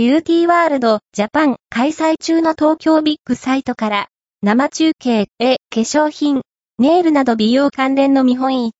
BeautyWorld Japan 開催中の東京ビッグサイトから生中継、へ、化粧品、ネイルなど美容関連の見本市、